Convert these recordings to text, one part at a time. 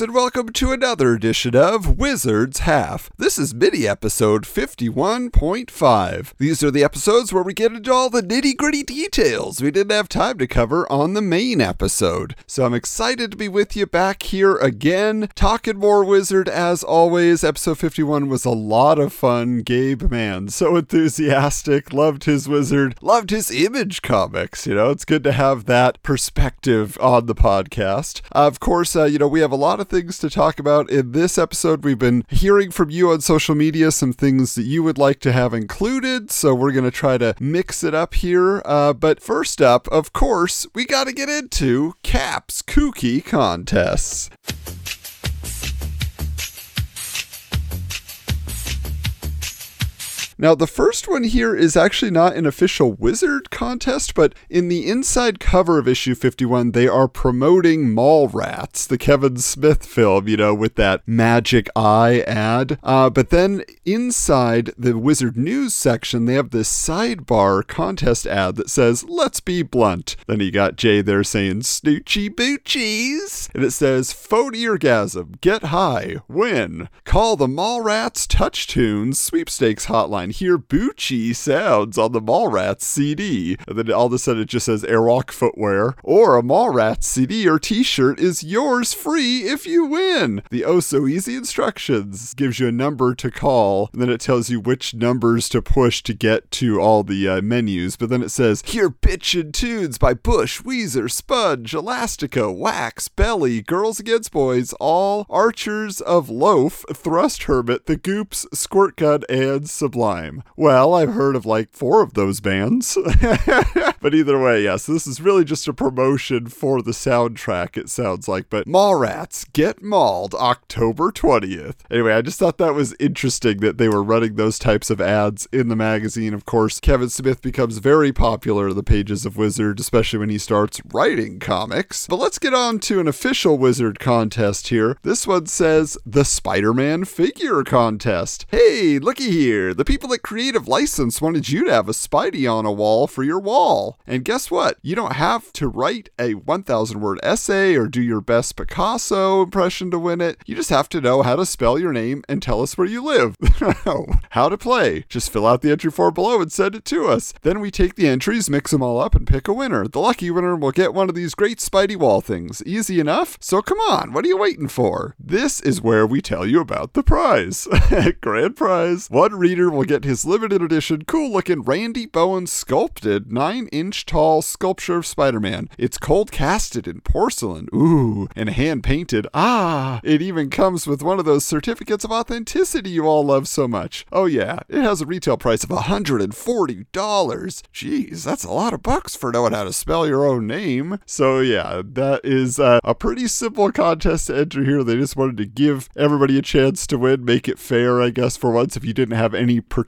And welcome to another edition of Wizards Half. This is mini episode 51.5. These are the episodes where we get into all the nitty gritty details we didn't have time to cover on the main episode. So I'm excited to be with you back here again, talking more Wizard as always. Episode 51 was a lot of fun. Gabe, man, so enthusiastic, loved his Wizard, loved his image comics. You know, it's good to have that perspective on the podcast. Uh, of course, uh, you know, we have a lot of things to talk about in this episode. We've been hearing from you on social media some things that you would like to have included, so we're going to try to mix it up here. Uh, but first up, of course, we got to get into Cap's Kooky Contests. Now, the first one here is actually not an official wizard contest, but in the inside cover of issue 51, they are promoting Mallrats, the Kevin Smith film, you know, with that magic eye ad. Uh, but then inside the wizard news section, they have this sidebar contest ad that says, Let's be blunt. Then you got Jay there saying, Snoochie Boochies. And it says, Phony orgasm, get high, win. Call the Mallrats Touch Tunes sweepstakes hotline hear Bucci sounds on the Mallrats CD. And then all of a sudden it just says Airwalk Footwear. Or a Mallrats CD or t shirt is yours free if you win. The oh so easy instructions gives you a number to call, and then it tells you which numbers to push to get to all the uh, menus. But then it says, Hear Bitchin' Tunes by Bush, Weezer, Sponge, Elastica, Wax, Belly, Girls Against Boys, All, Archers of Loaf, Thrush Hermit, The Goops, Squirt Gun, and Sublime time. Well, I've heard of like four of those bands. but either way, yes, this is really just a promotion for the soundtrack, it sounds like. But Mallrats Get Mauled October 20th. Anyway, I just thought that was interesting that they were running those types of ads in the magazine. Of course, Kevin Smith becomes very popular in the pages of Wizard, especially when he starts writing comics. But let's get on to an official Wizard contest here. This one says the Spider Man Figure Contest. Hey, looky here. The people at Creative License wanted you to have a Spidey on a wall for your wall. And guess what? You don't have to write a 1,000 word essay or do your best Picasso impression to win it. You just have to know how to spell your name and tell us where you live. how to play. Just fill out the entry form below and send it to us. Then we take the entries, mix them all up, and pick a winner. The lucky winner will get one of these great Spidey wall things. Easy enough? So come on, what are you waiting for? This is where we tell you about the prize. Grand prize. One reader will get his limited edition, cool looking Randy Bowen sculpted 9 inch tall sculpture of Spider Man. It's cold casted in porcelain, ooh, and hand painted, ah. It even comes with one of those certificates of authenticity you all love so much. Oh, yeah, it has a retail price of $140. Jeez, that's a lot of bucks for knowing how to spell your own name. So, yeah, that is uh, a pretty simple contest to enter here. They just wanted to give everybody a chance to win, make it fair, I guess, for once, if you didn't have any particular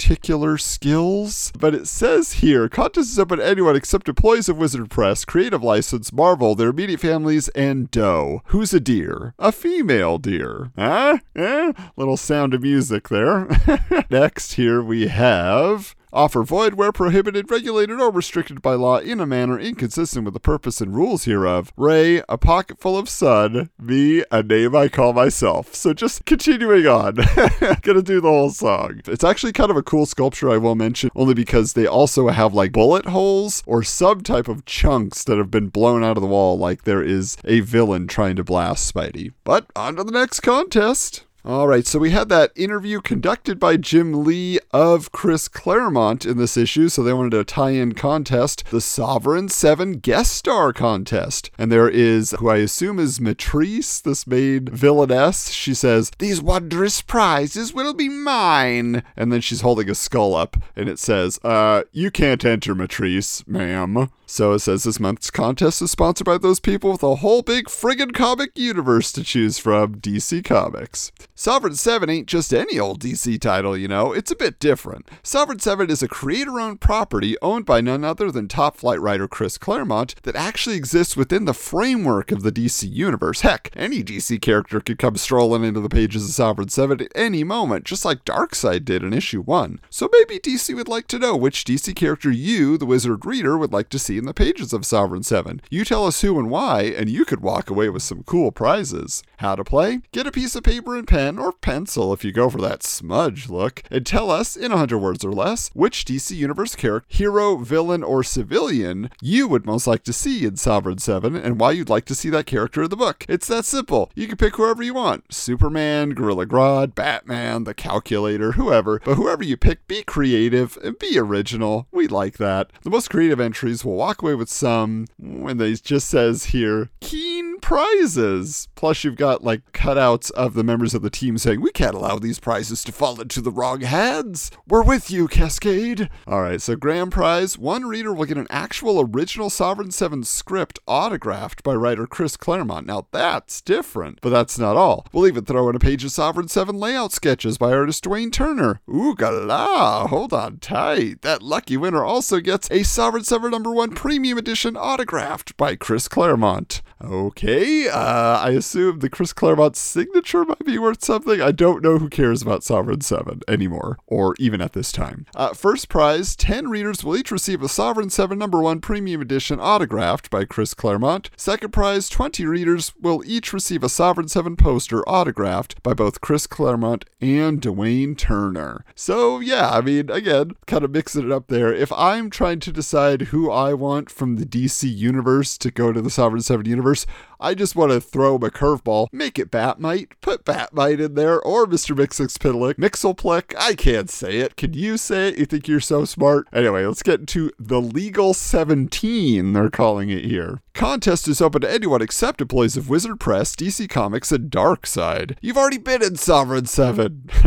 skills. But it says here contest is open to anyone except employees of Wizard Press, Creative License, Marvel, their immediate families, and Doe. Who's a deer? A female deer. Huh? Eh? Little sound of music there. Next, here we have Offer void where prohibited, regulated, or restricted by law in a manner inconsistent with the purpose and rules hereof. Ray, a pocket full of sun. Me, a name I call myself. So just continuing on. Gonna do the whole song. It's actually kind of a cool sculpture, I will mention, only because they also have like bullet holes or some type of chunks that have been blown out of the wall, like there is a villain trying to blast Spidey. But on to the next contest. All right, so we had that interview conducted by Jim Lee of Chris Claremont in this issue, so they wanted a tie in contest, the Sovereign 7 guest star contest. And there is, who I assume is Maitresse, this maid villainess. She says, These wondrous prizes will be mine. And then she's holding a skull up, and it says, Uh, you can't enter, Maitresse, ma'am. So it says this month's contest is sponsored by those people with a whole big friggin' comic universe to choose from DC Comics. Sovereign 7 ain't just any old DC title, you know, it's a bit different. Sovereign 7 is a creator owned property owned by none other than top flight writer Chris Claremont that actually exists within the framework of the DC universe. Heck, any DC character could come strolling into the pages of Sovereign 7 at any moment, just like Darkseid did in issue 1. So maybe DC would like to know which DC character you, the wizard reader, would like to see in the pages of Sovereign 7. You tell us who and why, and you could walk away with some cool prizes. How to play? Get a piece of paper and pen, or pencil if you go for that smudge look, and tell us, in 100 words or less, which DC Universe character, hero, villain, or civilian you would most like to see in Sovereign 7, and why you'd like to see that character in the book. It's that simple. You can pick whoever you want Superman, Gorilla Grodd, Batman, the Calculator, whoever. But whoever you pick, be creative and be original. We like that. The most creative entries will walk away with some, when they just says here, keen prizes. Plus, you've got like cutouts of the members of the team saying, We can't allow these prizes to fall into the wrong hands. We're with you, Cascade. All right, so grand prize one reader will get an actual original Sovereign 7 script autographed by writer Chris Claremont. Now, that's different, but that's not all. We'll even throw in a page of Sovereign 7 layout sketches by artist Dwayne Turner. Ooh, gala, hold on tight. That lucky winner also gets a Sovereign 7 number 1 premium edition autographed by Chris Claremont. Okay, uh, I assume the Chris Claremont signature might be worth something. I don't know who cares about Sovereign 7 anymore, or even at this time. Uh, first prize 10 readers will each receive a Sovereign 7 number 1 premium edition autographed by Chris Claremont. Second prize 20 readers will each receive a Sovereign 7 poster autographed by both Chris Claremont and Dwayne Turner. So, yeah, I mean, again, kind of mixing it up there. If I'm trying to decide who I want from the DC universe to go to the Sovereign 7 universe, I just want to throw him a curveball. Make it Batmite. Put Batmite in there or Mr. Mixixpidlick. Mixelplick. I can't say it. Can you say it? You think you're so smart? Anyway, let's get to the Legal 17, they're calling it here. Contest is open to anyone except employees of Wizard Press, DC Comics, and Darkseid. You've already been in Sovereign 7.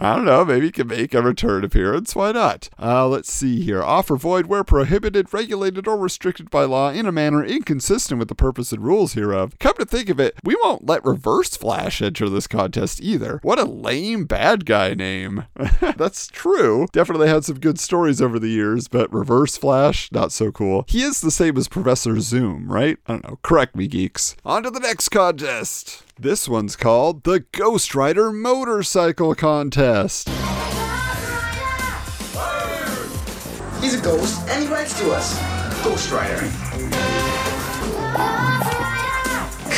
I don't know, maybe you can make a return appearance. Why not? Uh, let's see here. Offer void where prohibited, regulated, or restricted by law in a manner inconsistent with the purpose and rules hereof. Come to think of it, we won't let Reverse Flash enter this contest either. What a lame bad guy name. That's true. Definitely had some good stories over the years, but Reverse Flash, not so cool. He is the same as Professor Zoom, right? I don't know. Correct me, geeks. On to the next contest. This one's called the Ghost Rider Motorcycle Contest. He's a ghost, and he writes to us. Ghost Rider.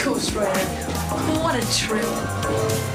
Ghost Rider. What a trip.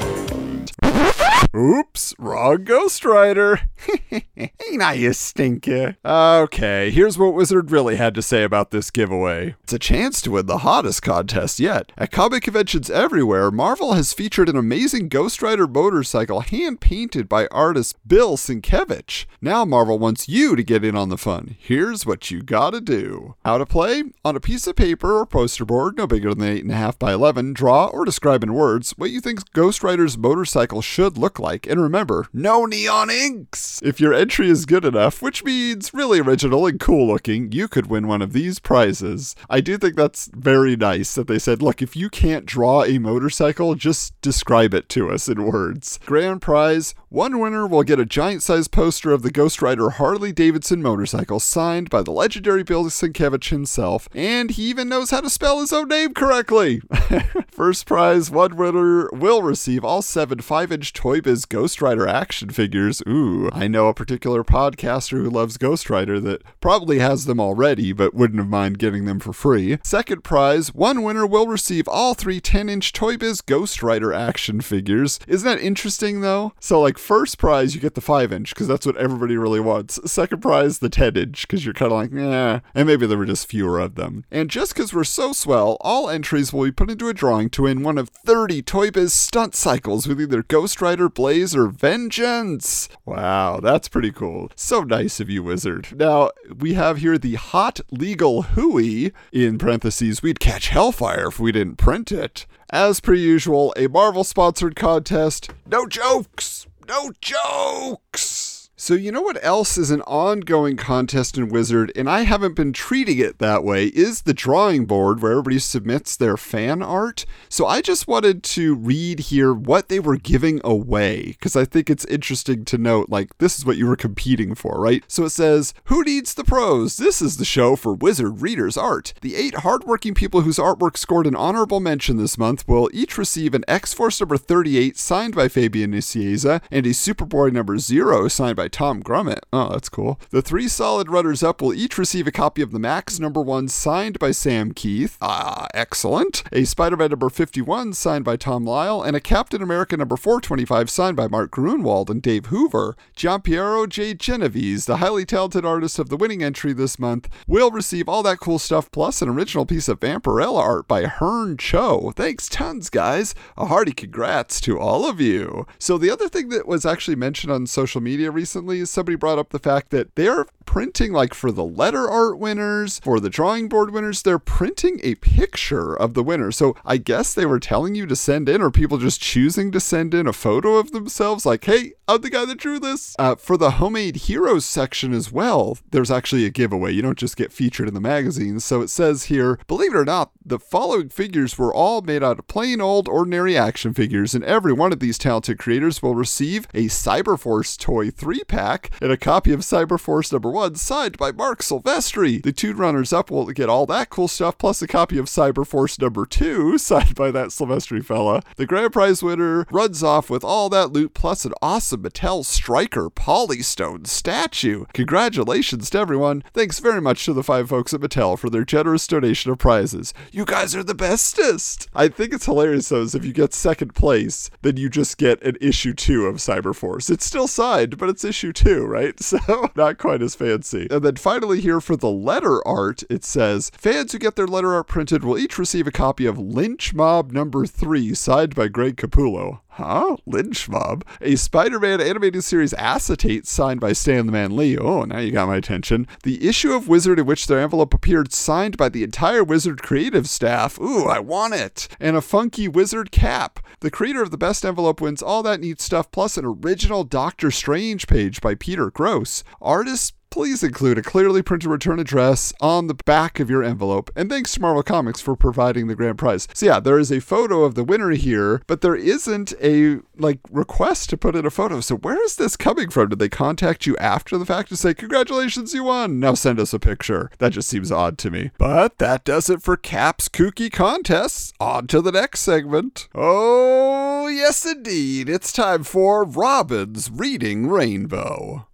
Oops, wrong Ghost Rider. Ain't I you stinker? Okay, here's what Wizard really had to say about this giveaway. It's a chance to win the hottest contest yet. At comic conventions everywhere, Marvel has featured an amazing Ghost Rider motorcycle hand painted by artist Bill Sienkiewicz. Now Marvel wants you to get in on the fun. Here's what you gotta do. How to play? On a piece of paper or poster board, no bigger than 8.5 by 11, draw or describe in words what you think Ghost Rider's motorcycle should look like. And remember, no neon inks! If your entry is good enough, which means really original and cool looking, you could win one of these prizes. I do think that's very nice that they said, look, if you can't draw a motorcycle, just describe it to us in words. Grand prize one winner will get a giant sized poster of the Ghost Rider Harley Davidson motorcycle signed by the legendary Bill Sienkiewicz himself, and he even knows how to spell his own name correctly. First prize one winner will receive all seven 5 inch Toy Biz Ghost Rider action figures. Ooh, I know a particular podcaster who loves Ghost Rider that probably has them already, but wouldn't have mind getting them for free. Second prize one winner will receive all three 10 inch Toy Biz Ghost Rider action figures. Isn't that interesting though? So, like, first prize, you get the 5 inch because that's what everybody really wants. Second prize, the 10 inch because you're kind of like, yeah, and maybe there were just fewer of them. And just because we're so swell, all entries will be put into a drawing to win one of 30 Toy Biz stunt cycles with either Ghost Rider, Blaze, or Vengeance. Wow, that's pretty cool. So nice of you, Wizard. Now, we have here the Hot Legal Hooey, in parentheses, we'd catch hellfire if we didn't print it. As per usual, a Marvel sponsored contest. No jokes! No jokes! So, you know what else is an ongoing contest in Wizard, and I haven't been treating it that way, is the drawing board where everybody submits their fan art. So, I just wanted to read here what they were giving away, because I think it's interesting to note, like, this is what you were competing for, right? So, it says, Who needs the pros? This is the show for Wizard Readers Art. The eight hardworking people whose artwork scored an honorable mention this month will each receive an X Force number 38 signed by Fabian Nicieza and a Superboy number 0 signed by Tom Grummett. Oh, that's cool. The three solid runners up will each receive a copy of the Max number 1 signed by Sam Kieth. Ah, excellent. A Spider Man number 51 signed by Tom Lyle and a Captain America number 425 signed by Mark Gruenwald and Dave Hoover. Giampiero J. Genovese, the highly talented artist of the winning entry this month, will receive all that cool stuff plus an original piece of Vampirella art by Hearn Cho. Thanks tons, guys. A hearty congrats to all of you. So, the other thing that was actually mentioned on social media recently is somebody brought up the fact that they're printing, like for the letter art winners, for the drawing board winners, they're printing a picture of the winner. So, I guess they were telling you to send in, or people just choosing to send in a photo of themselves, like, hey, I'm the guy that drew this. Uh, for the homemade heroes section as well, there's actually a giveaway. You don't just get featured in the magazine. So it says here, believe it or not, the following figures were all made out of plain old ordinary action figures, and every one of these talented creators will receive a Cyberforce toy three pack and a copy of Cyberforce number one signed by Marc Silvestri. The two runners up will get all that cool stuff plus a copy of Cyberforce number two signed by that Silvestri fella. The grand prize winner runs off with all that loot plus an awesome Mattel Striker Polystone statue. Congratulations to everyone. Thanks very much to the five folks at Mattel for their generous donation of prizes. You guys are the bestest. I think it's hilarious though, is if you get second place, then you just get an issue two of Cyberforce. It's still signed, but it's issue two, right? So not quite as fancy. And then finally here for the letter art, it says fans who get their letter art printed will each receive a copy of Lynch Mob number three, signed by Greg Capullo. Huh? Lynch Mob? A Spider Man animated series acetate signed by Stan the Man Lee. Oh, now you got my attention. The issue of Wizard in which their envelope appeared signed by the entire Wizard creative staff. Ooh, I want it. And a funky Wizard cap. The creator of the best envelope wins all that neat stuff plus an original Doctor Strange page by Peter Gross. Artist please include a clearly printed return address on the back of your envelope. And thanks to Marvel Comics for providing the grand prize. So yeah, there is a photo of the winner here, but there isn't a like request to put in a photo. So where is this coming from? Did they contact you after the fact to say congratulations you won? Now send us a picture. That just seems odd to me. But that does it for Cap's kooky contests. On to the next segment. Oh, yes indeed. It's time for Robin's Reading Rainbow.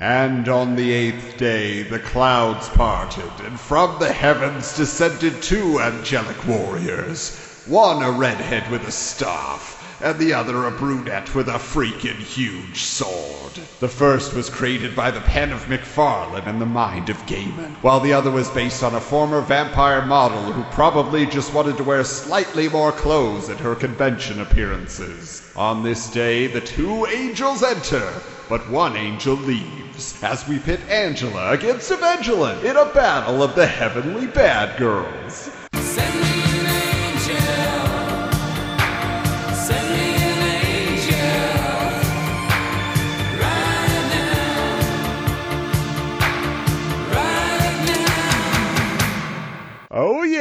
And on the eighth day the clouds parted, and from the heavens descended two angelic warriors. One a redhead with a staff, and the other a brunette with a freakin' huge sword. The first was created by the pen of McFarlane and the mind of Gaiman, while the other was based on a former vampire model who probably just wanted to wear slightly more clothes at her convention appearances. On this day, the two angels enter, but one angel leaves, as we pit Angela against Evangeline in a battle of the heavenly bad girls.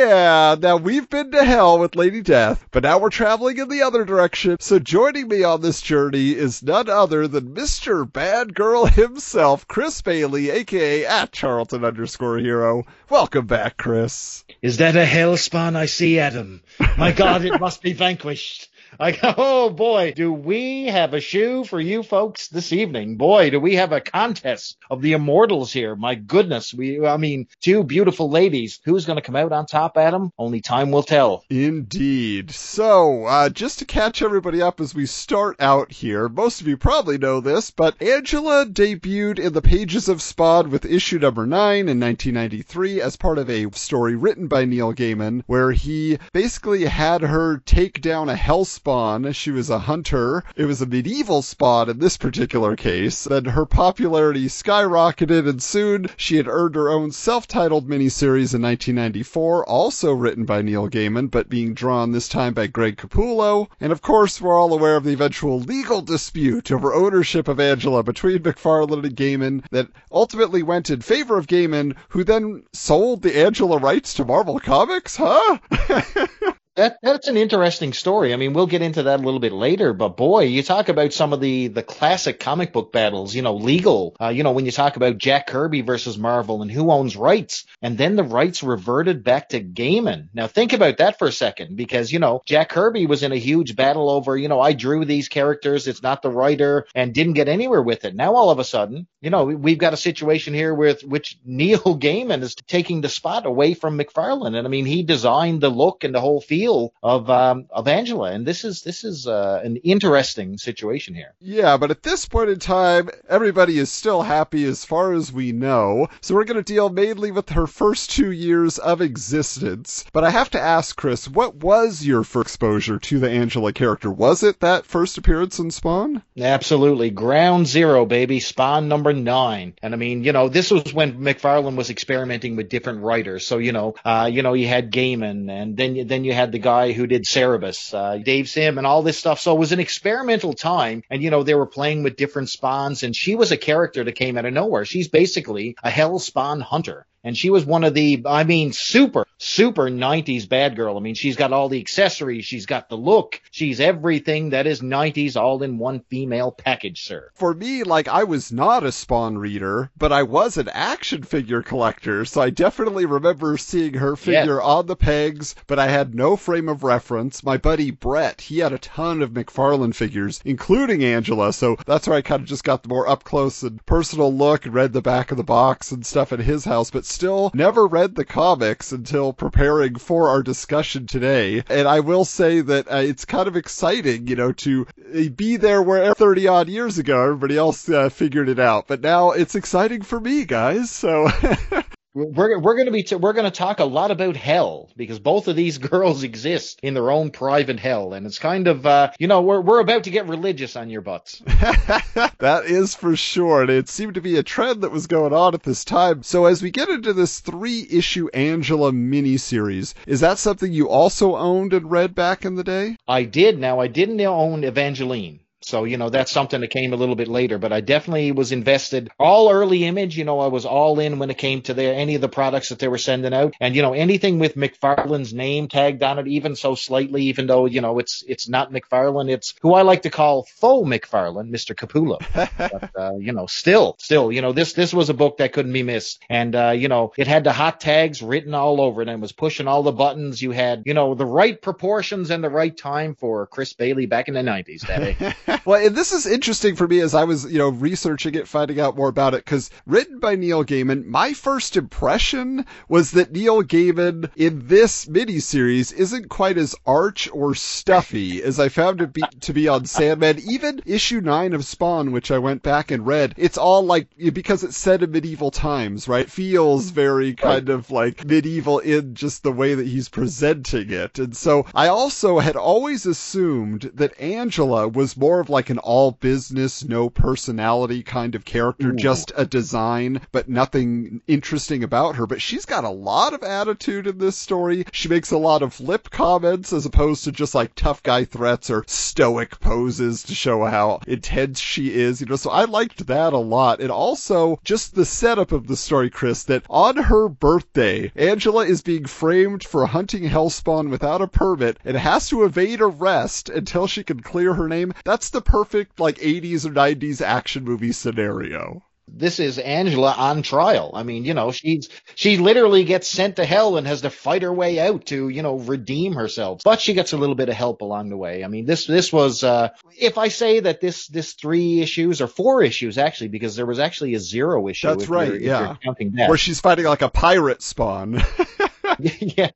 Yeah, now we've been to hell with Lady Death, but now we're traveling in the other direction. So joining me on this journey is none other than Mr. Bad Girl himself, Chris Bailey, aka at Charlton underscore hero. Welcome back, Chris. Is that a hellspawn I see, Adam? My God, it must be vanquished. I, oh boy, do we have a shoe for you folks this evening? Boy, do we have a contest of the immortals here. My goodness, we, I mean, two beautiful ladies. Who's going to come out on top, Adam? Only time will tell. Indeed. So, uh, just to catch everybody up as we start out here, most of you probably know this, but Angela debuted in the pages of Spawn with issue number 9 in 1993 as part of a story written by Neil Gaiman, where he basically had her take down a hellspawn Spawn. She was a hunter. It was a medieval Spawn in this particular case. Then her popularity skyrocketed, and soon she had earned her own self-titled miniseries in 1994, also written by Neil Gaiman, but being drawn this time by Greg Capullo. And of course, we're all aware of the eventual legal dispute over ownership of Angela between McFarlane and Gaiman that ultimately went in favor of Gaiman, who then sold the Angela rights to Marvel Comics, huh? That that's an interesting story. I mean, we'll get into that a little bit later, but boy, you talk about some of the the classic comic book battles, you know, legal. Uh, you know, when you talk about Jack Kirby versus Marvel and who owns rights, and then the rights reverted back to Gaiman. Now think about that for a second, because you know Jack Kirby was in a huge battle over, you know, I drew these characters, it's not the writer, and didn't get anywhere with it. Now all of a sudden, you know, we've got a situation here with which Neil Gaiman is taking the spot away from McFarlane, and I mean, he designed the look and the whole feel of um, of Angela, and this is this is uh, an interesting situation here. Yeah, but at this point in time, everybody is still happy as far as we know. So we're going to deal mainly with her first two years of existence. But I have to ask, Chris, what was your first exposure to the Angela character? Was it that first appearance in Spawn? Absolutely, ground zero, baby. Spawn number nine, and I mean, you know, this was when McFarlane was experimenting with different writers. So you know, uh, you know, you had Gaiman, and then you, then you had the guy who did Cerebus, uh, Dave Sim, and all this stuff. So it was an experimental time, and you know, they were playing with different spawns, and she was a character that came out of nowhere. She's basically a hell spawn hunter. And she was one of the, I mean, super, super 90s bad girl. I mean, she's got all the accessories. She's got the look. She's everything that is 90s all in one female package, sir. For me, like, I was not a Spawn reader, but I was an action figure collector, so I definitely remember seeing her figure on the pegs, but I had no frame of reference. My buddy Brett, he had a ton of McFarlane figures, including Angela, so that's where I kind of just got the more up close and personal look and read the back of the box and stuff at his house, but still never read the comics until preparing for our discussion today. And I will say that uh, it's kind of exciting, you know, to uh, be there where 30 odd years ago everybody else uh, figured it out. But now it's exciting for me, guys. So. We're, we're going to be t- we're going to talk a lot about hell because both of these girls exist in their own private hell and it's kind of uh, you know we're we're about to get religious on your butts. that is for sure. And it seemed to be a trend that was going on at this time. So as we get into this three issue Angela miniseries, is that something you also owned and read back in the day? I did. Now I didn't own Evangeline. So, you know, that's something that came a little bit later, but I definitely was invested all early image. You know, I was all in when it came to their, any of the products that they were sending out. And, you know, anything with McFarlane's name tagged on it, even so slightly, even though, you know, it's, it's not McFarlane, it's who I like to call faux McFarlane, Mr. Capullo. but, uh, you know, still, still, you know, this, this was a book that couldn't be missed. And, uh, you know, it had the hot tags written all over it and was pushing all the buttons. You had, you know, the right proportions and the right time for Chris Bailey back in the 90s, Daddy. well, and this is interesting for me as I was, you know, researching it, finding out more about it, because written by Neil Gaiman, my first impression was that Neil Gaiman in this miniseries isn't quite as arch or stuffy as I found it be, to be on Sandman. Even issue nine of Spawn, which I went back and read, it's all like because it's set in medieval times, right? Feels mm-hmm. very kind of like medieval in just the way that he's presenting it, and so I also had always assumed that Angela was more of like an all business, no personality kind of character, mm. just a design, but nothing interesting about her. But she's got a lot of attitude in this story. She makes a lot of lip comments as opposed to just like tough guy threats or stoic poses to show how intense she is, you know. So I liked that a lot. And also just the setup of the story, Chris, that on her birthday, Angela is being framed for hunting Hellspawn without a permit and has to evade arrest until she can clear her name. That's the perfect like 80s or 90s action movie scenario. This is Angela on trial. I mean, you know, she's she literally gets sent to hell and has to fight her way out to, you know, redeem herself. But she gets a little bit of help along the way. I mean, this this was uh if I say that this this three issues or four issues actually because there was actually a zero issue. That's right, yeah. you're counting that. Where she's fighting like a pirate spawn. yeah.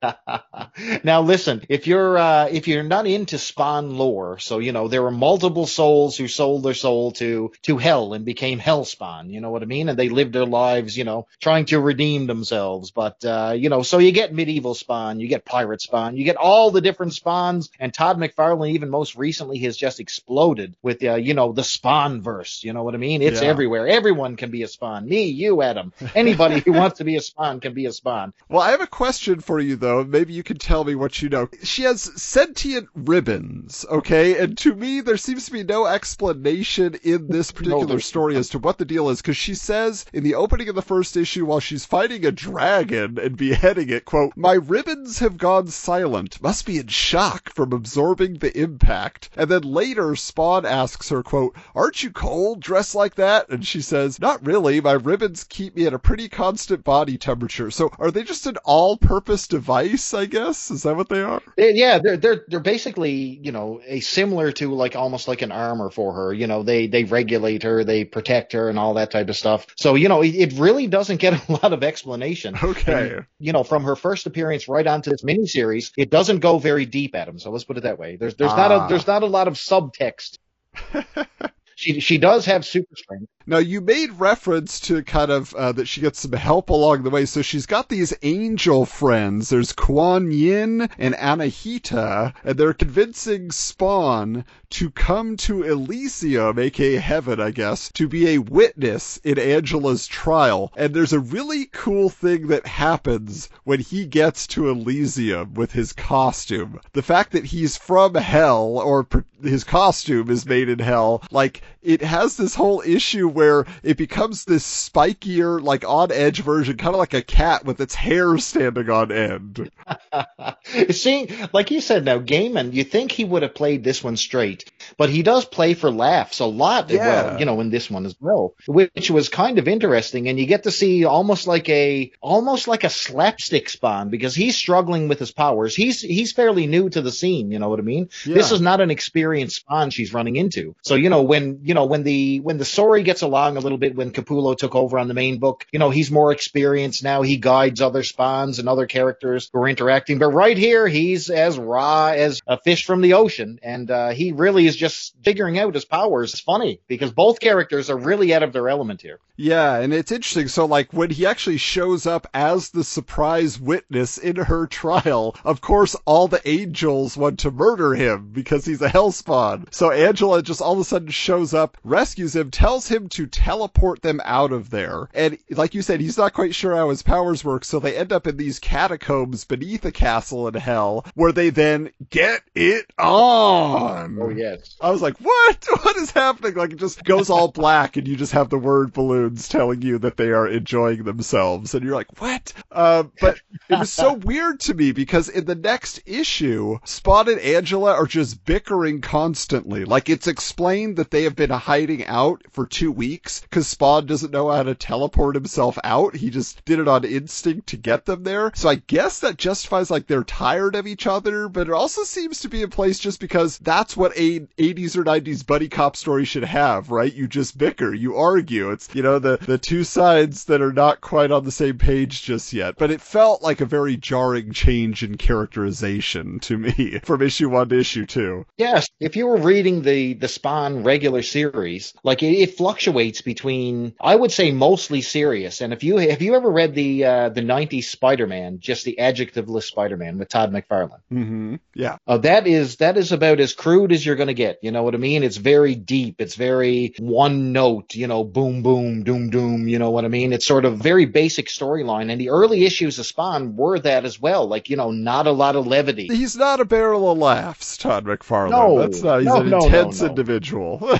Now listen, if you're uh, if you're not into Spawn lore, so you know there were multiple souls who sold their soul to to hell and became Hellspawn. You know what I mean? And they lived their lives, you know, trying to redeem themselves. But uh, you know, so you get medieval Spawn, you get pirate Spawn, you get all the different Spawns. And Todd McFarlane, even most recently, has just exploded with uh, you know the Spawn verse. You know what I mean? It's Yeah. everywhere. Everyone can be a Spawn. Me, you, Adam. Anybody who wants to be a Spawn can be a Spawn. Well, I have a question for you though. Maybe you can tell me what you know. She has sentient ribbons, okay? And to me, there seems to be no explanation in this particular there's story as to what the deal is, because she says in the opening of the first issue, while she's fighting a dragon and beheading it, quote, "My ribbons have gone silent. Must be in shock from absorbing the impact." And then later, Spawn asks her, quote, "Aren't you cold dressed like that?" And she says, "Not really. My ribbons keep me at a pretty constant body temperature." So, are they just an all-purpose device? I guess is that what they are? Yeah, they're they're they're basically you know a similar to like almost like an armor for her. You know, they they regulate her, they protect her, and all that type of stuff. So you know, it, it really doesn't get a lot of explanation. Okay. And, you know, from her first appearance right onto this miniseries, it doesn't go very deep at him. So let's put it that way. There's there's not Ah. a there's not a lot of subtext. she she does have super strength. Now, you made reference to kind of uh, that she gets some help along the way. So she's got these angel friends. There's Kuan Yin and Anahita, and they're convincing Spawn to come to Elysium, aka heaven, I guess, to be a witness in Angela's trial. And there's a really cool thing that happens when he gets to Elysium with his costume. The fact that he's from hell, or his costume is made in hell, like, it has this whole issue where it becomes this spikier, like on edge version, kind of like a cat with its hair standing on end. See, like you said now, Gaiman, you think he would have played this one straight, but he does play for laughs a lot. Yeah. Well, you know, in this one as well, which was kind of interesting, and you get to see almost like a almost like a slapstick Spawn because he's struggling with his powers. He's he's fairly new to the scene. You know what I mean? This is not an experienced Spawn she's running into. So you know when you know when the when the story gets along a little bit when Capullo took over on the main book, you know he's more experienced now. He guides other Spawns and other characters who are interacting. But right here, he's as raw as a fish from the ocean, and uh, he really is just figuring out his powers. It's funny because both characters are really out of their element here. Yeah, and it's interesting. So, like, when he actually shows up as the surprise witness in her trial, of course, all the angels want to murder him because he's a hellspawn. So, Angela just all of a sudden shows up, rescues him, tells him to teleport them out of there. And, like you said, he's not quite sure how his powers work, so they end up in these catacombs beneath a castle in hell, where they then get it on. Oh yes. I was like, what? What is happening? Like, it just goes all black, and you just have the word balloons telling you that they are enjoying themselves. And you're like, what? Uh, but it was so weird to me because in the next issue, Spawn and Angela are just bickering constantly. Like, it's explained that they have been hiding out for two weeks because Spawn doesn't know how to teleport himself out. He just did it on instinct to get them there. So I guess that justifies, like, they're tired of each other, but it also seems to be in place just because that's what a 80s or 90s buddy cop story should have, right? You just bicker, you argue. It's, you know, the, the two sides that are not quite on the same page just yet. But it felt like a very jarring change in characterization to me from issue one to issue two. Yes, if you were reading the the Spawn regular series, like it, it fluctuates between, I would say, mostly serious. And if you have you ever read the uh, the '90s Spider-Man, just the adjectiveless Spider-Man with Todd McFarlane, Mm-hmm. Yeah. uh, that is that is about as crude as you're going to get. You know what I mean? It's very deep. It's very one note. You know, boom, boom, doom, doom. You know what I mean? It's sort of very basic storyline. And the early issues of Spawn were that as well. Like you know, not a lot of levity. He's not a barrel of laughs, Todd McFarlane. No. That's not, he's No, an no, intense no. individual.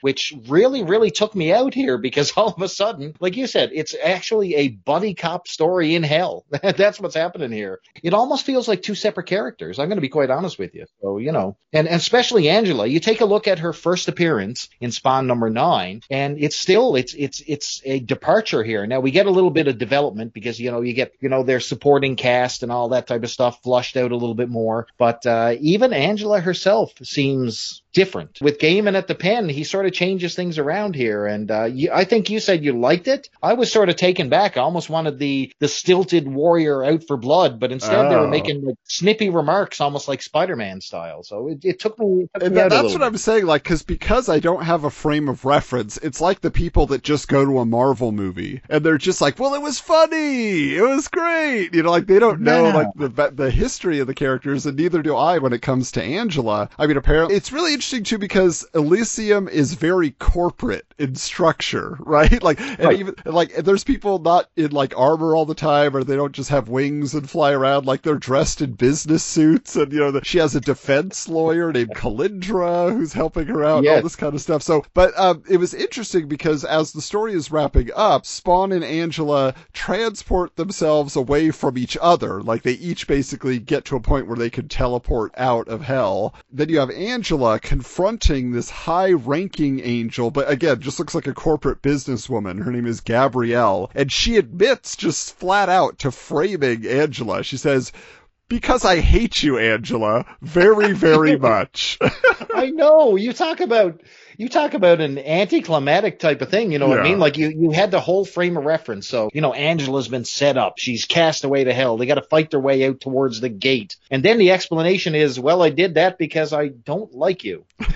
which really, really took me out here because all of a sudden, like you said, it's actually a buddy cop story in hell. That's what's happening here. It almost feels like two separate characters. I'm going to be quite honest with you. So, you know, and, and especially Angela, you take a look at her first appearance in Spawn number nine, and it's still, it's, it's, it's a departure here. Now we get a little bit of development because, you know, you get, you know, their supporting cast and all that type of stuff flushed out a little bit more. But, uh, even Angela herself seems different. With Gaiman at the pen, he sort of changes things around here, and uh, you, I think you said you liked it. I was sort of taken back. I almost wanted the the stilted warrior out for blood, but instead they Oh. were making like snippy remarks, almost like Spider-Man style. So it, it took me. It took And me that, that's little what I'm saying, like, because because I don't have a frame of reference, it's like the people that just go to a Marvel movie and they're just like, "Well, it was funny, it was great," you know, like they don't know Yeah. like the the history of the characters, and neither do I when it comes to Angela. I mean, apparently, it's really interesting too because Elysium is very corporate in structure, right? Like, and Right. even like there's people not in like armor all the time, or they don't just have wings and fly around. Like they're dressed in business suits, and you know, the, she has a defense lawyer named Kalindra who's helping her out, and all this kind of stuff. So, but um, it was interesting because as the story is wrapping up, Spawn and Angela transport themselves away from each other. Like they each basically get to a point where they can teleport out of hell. Then you have Angela confronting this high-ranking angel, but again, just looks like a corporate businesswoman. Her name is Gabrielle, and she admits just flat out to framing Angela. She says. Because I hate you, Angela, very, very much. I know. You talk about you talk about an anticlimactic type of thing, you know what I mean? Like you you had the whole frame of reference. So, you know, Angela's been set up. She's cast away to hell. They got to fight their way out towards the gate. And then the explanation is, well, I did that because I don't like you.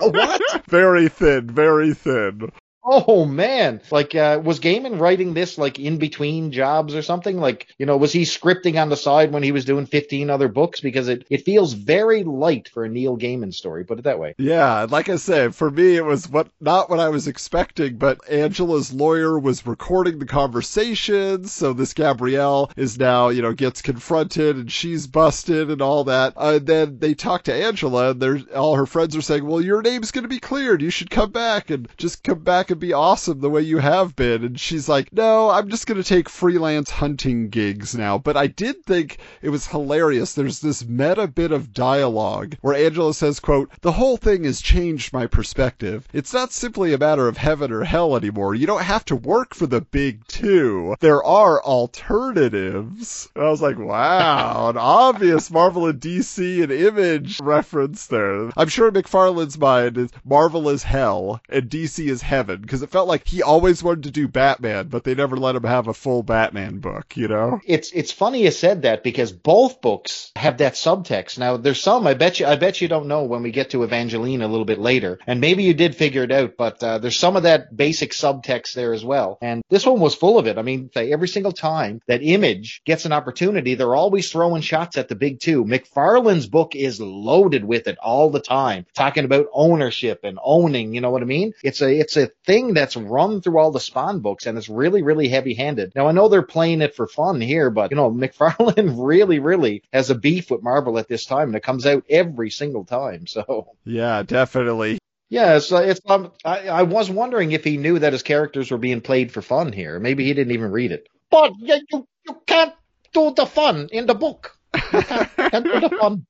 what? very thin, very thin. Oh man. Like uh was Gaiman writing this like in between jobs or something? Like, you know, was he scripting on the side when he was doing 15 other books because it it feels very light for a Neil Gaiman story, put it that way. Yeah, like I said, for me it was what not what I was expecting, but Angela's lawyer was recording the conversations, so this Gabrielle is now, you know, gets confronted and she's busted and all that. Uh, then they talk to Angela and all her friends are saying, "Well, your name's going to be cleared. You should come back and just come back and be awesome the way you have been." And she's like, "No, I'm just going to take freelance hunting gigs now." But I did think it was hilarious. There's this meta bit of dialogue where Angela says, quote, "The whole thing has changed my perspective. It's not simply a matter of heaven or hell anymore. You don't have to work for the big two. There are alternatives." And I was like, "Wow, an obvious Marvel and DC and Image reference there." I'm sure McFarlane's mind is Marvel is hell and DC is heaven because it felt like he always wanted to do Batman, but they never let him have a full Batman book, you know? It's it's funny you said that because both books have that subtext. Now there's some I bet you I bet you don't know when we get to Evangeline a little bit later, and maybe you did figure it out, but uh, there's some of that basic subtext there as well. And this one was full of it. I mean, every single time that Image gets an opportunity, they're always throwing shots at the big two. McFarlane's book is loaded with it all the time, talking about ownership and owning. You know what I mean? It's a it's a thing that's run through all the Spawn books, and it's really really heavy handed. Now I know they're playing it for fun here, but you know McFarlane really really has a beef with Marvel at this time, and it comes out every single time. So. Yeah, definitely. Yeah, it's, uh, it's um, I, I was wondering if he knew that his characters were being played for fun here. Maybe he didn't even read it. But yeah, you you can't do the fun in the book. You can't, can't do the fun.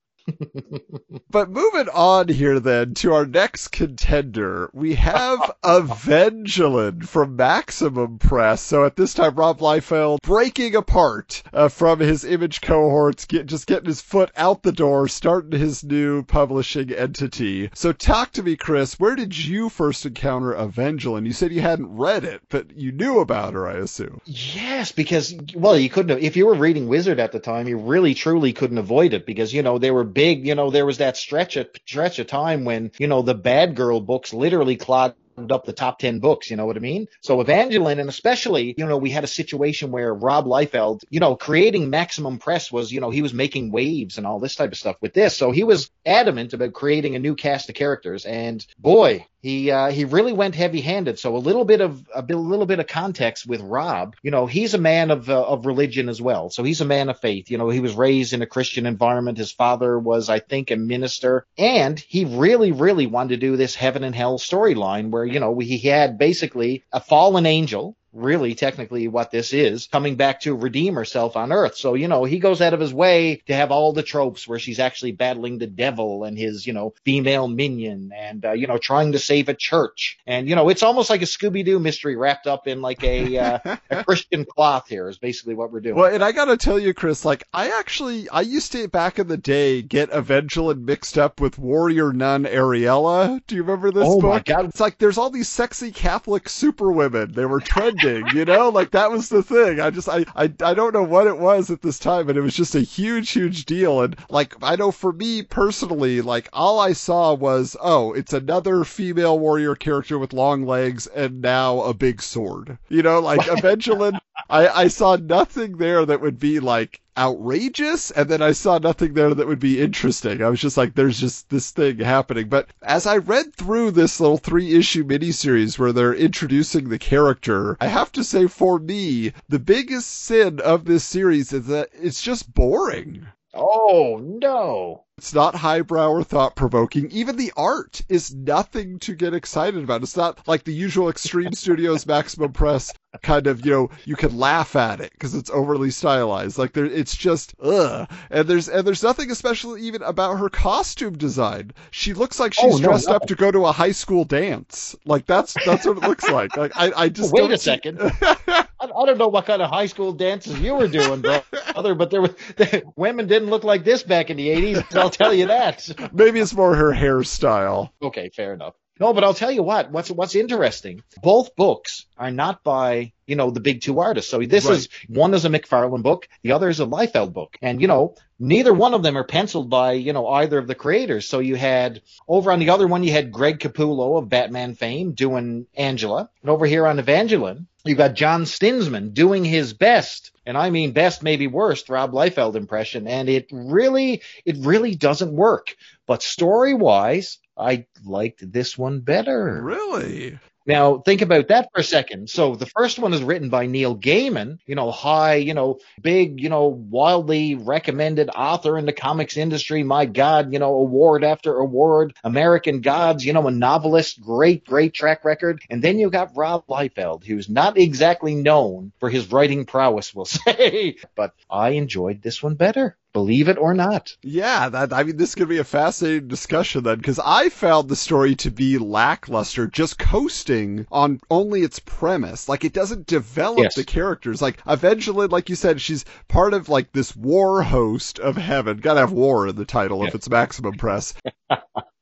But moving on here then to our next contender, we have Evangeline from Maximum Press. So at this time, Rob Liefeld breaking apart uh, from his image cohorts, get, just getting his foot out the door, starting his new publishing entity. So talk to me, Chris. Where did you first encounter Evangeline? You said you hadn't read it, but you knew about her, I assume. Yes, because well, you couldn't. Have, if you were reading Wizard at the time, you really truly couldn't avoid it because you know they were big. You know there was that stretch of stretch of time when you know the bad girl books literally clogged up the top 10 books, you know what I mean? So Evangeline, and especially, you know, we had a situation where Rob Liefeld, you know, creating Maximum Press was, you know, he was making waves and all this type of stuff with this. So he was adamant about creating a new cast of characters. And boy, he uh, he really went heavy-handed. So a little bit of a, bit, a little bit of context with Rob. You know, he's a man of uh, of religion as well. So he's a man of faith. You know, he was raised in a Christian environment. His father was, I think, a minister, and he really, really wanted to do this heaven and hell storyline where you know he had basically a fallen angel really technically what this is, coming back to redeem herself on Earth. So, you know, he goes out of his way to have all the tropes where she's actually battling the devil and his, you know, female minion and, uh, you know, trying to save a church. And, you know, it's almost like a Scooby Doo mystery wrapped up in like a, uh, a Christian cloth here is basically what we're doing. Well, and I gotta tell you, Chris, like I actually I used to back in the day get Evangeline mixed up with Warrior Nun Areala. Do you remember this Oh, book? my God. It's like there's all these sexy Catholic superwomen. They were trending, you know, like that was the thing. I just I, I I don't know what it was at this time, but it was just a huge, huge deal. And like I know for me personally, like all I saw was oh, it's another female warrior character with long legs and now a big sword. You know, like Evangeline I, I saw nothing there that would be like outrageous, and then I saw nothing there that would be interesting. I was just like, there's just this thing happening. But as I read through this little three issue miniseries where they're introducing the character, I have to say for me, the biggest sin of this series is that it's just boring. oh, no. It's not highbrow or thought provoking. Even the art is nothing to get excited about. It's not like the usual Extreme Studios Maximum Press kind of, you know, you can laugh at it because it's overly stylized. Like there, it's just ugh. And there's and there's nothing especially even about her costume design. She looks like she's Oh, no, dressed no. up to go to a high school dance. Like that's that's what it looks like. Like I, I just Wait a see- second. I, I don't know what kind of high school dances you were doing, brother, but there were women didn't look like this back in the 80s. I'll tell you that. Maybe it's more her hairstyle. Okay, fair enough. No, but I'll tell you what. What's what's interesting? Both books are not by you know the big two artists. So this Right. is one is a McFarlane book, the other is a Liefeld book, and you know neither one of them are penciled by you know either of the creators. So you had over on the other one you had Greg Capullo of Batman fame doing Angela, and over here on Avengelyne you got John Stinsman doing his best. And I mean best, maybe worst, Rob Liefeld impression. And it really, it really doesn't work. But story wise, I liked this one better. Really? Now, think about that for a second. So the first one is written by Neil Gaiman, you know, high, you know, big, you know, wildly recommended author in the comics industry. My God, you know, award after award, American Gods, you know, a novelist, great, great track record. And then you got Rob Liefeld, who's not exactly known for his writing prowess, we'll say, but I enjoyed this one better. Believe it or not. Yeah, that I mean, this could be a fascinating discussion then, because I found the story to be lackluster, just coasting on only its premise. Like it doesn't develop Yes. the characters. Like Avengelyne, like you said, she's part of like this war host of heaven. Gotta have war in the title if it's Maximum Press.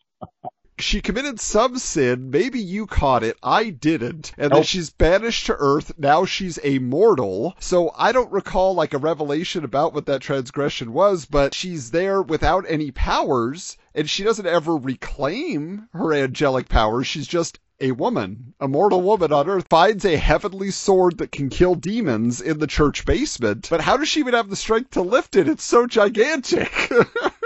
She committed some sin. Maybe you caught it. I didn't. And then she's banished to Earth. Now she's a mortal. So I don't recall like a revelation about what that transgression was, but she's there without any powers, and she doesn't ever reclaim her angelic powers. She's just a woman, a mortal woman on Earth, finds a heavenly sword that can kill demons in the church basement. But how does she even have the strength to lift it? It's so gigantic.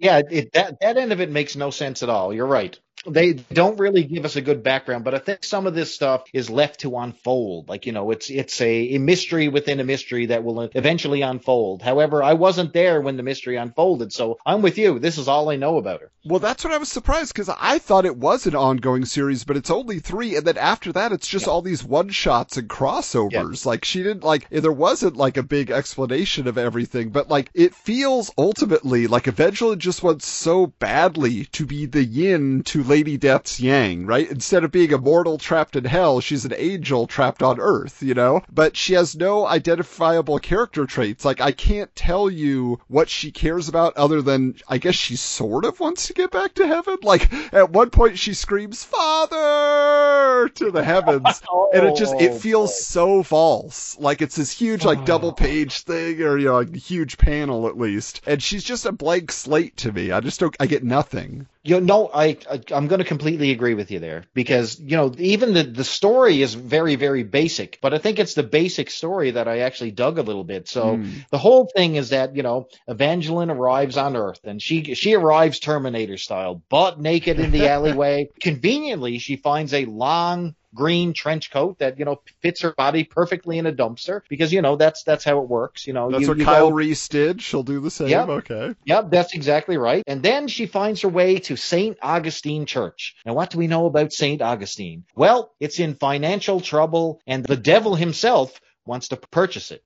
Yeah, it, that that end of it makes no sense at all. You're right. They don't really give us a good background, but I think some of this stuff is left to unfold. Like you know, it's it's a, a mystery within a mystery that will eventually unfold. However, I wasn't there when the mystery unfolded, so I'm with you. This is all I know about her. Well, that's what I was surprised because I thought it was an ongoing series, but it's only three, and then after that, it's just all these one shots and crossovers. Like she didn't like there wasn't like a big explanation of everything, but like it feels ultimately like Evangeline just wants so badly to be the yin to Lady Death's yang, right? Instead of being a mortal trapped in hell, she's an angel trapped on Earth, you know. But she has no identifiable character traits. Like I can't tell you what she cares about other than I guess she sort of wants to get back to heaven. Like at one point she screams "Father" to the heavens, and it just it Oh, feels boy. so false. Like it's this huge like oh. double page thing, or you know, like a huge panel at least, and she's just a blank slate to me. I just don't. I get nothing. You know, I, I I'm going to completely agree with you there because you know even the the story is very very basic, but I think it's the basic story that I actually dug a little bit. So Hmm. the whole thing is that you know Avengelyne arrives on Earth and she she arrives Terminator style, butt naked in the alleyway. Conveniently, she finds a long green trench coat that you know fits her body perfectly in a dumpster because you know that's that's how it works. You know, That's you, what you Kyle go- Reese did. She'll do the same. Yep. Okay. Yep, that's exactly right. And then she finds her way to St. Augustine Church. Now, what do we know about St. Augustine? Well, it's in financial trouble, and the devil himself wants to purchase it.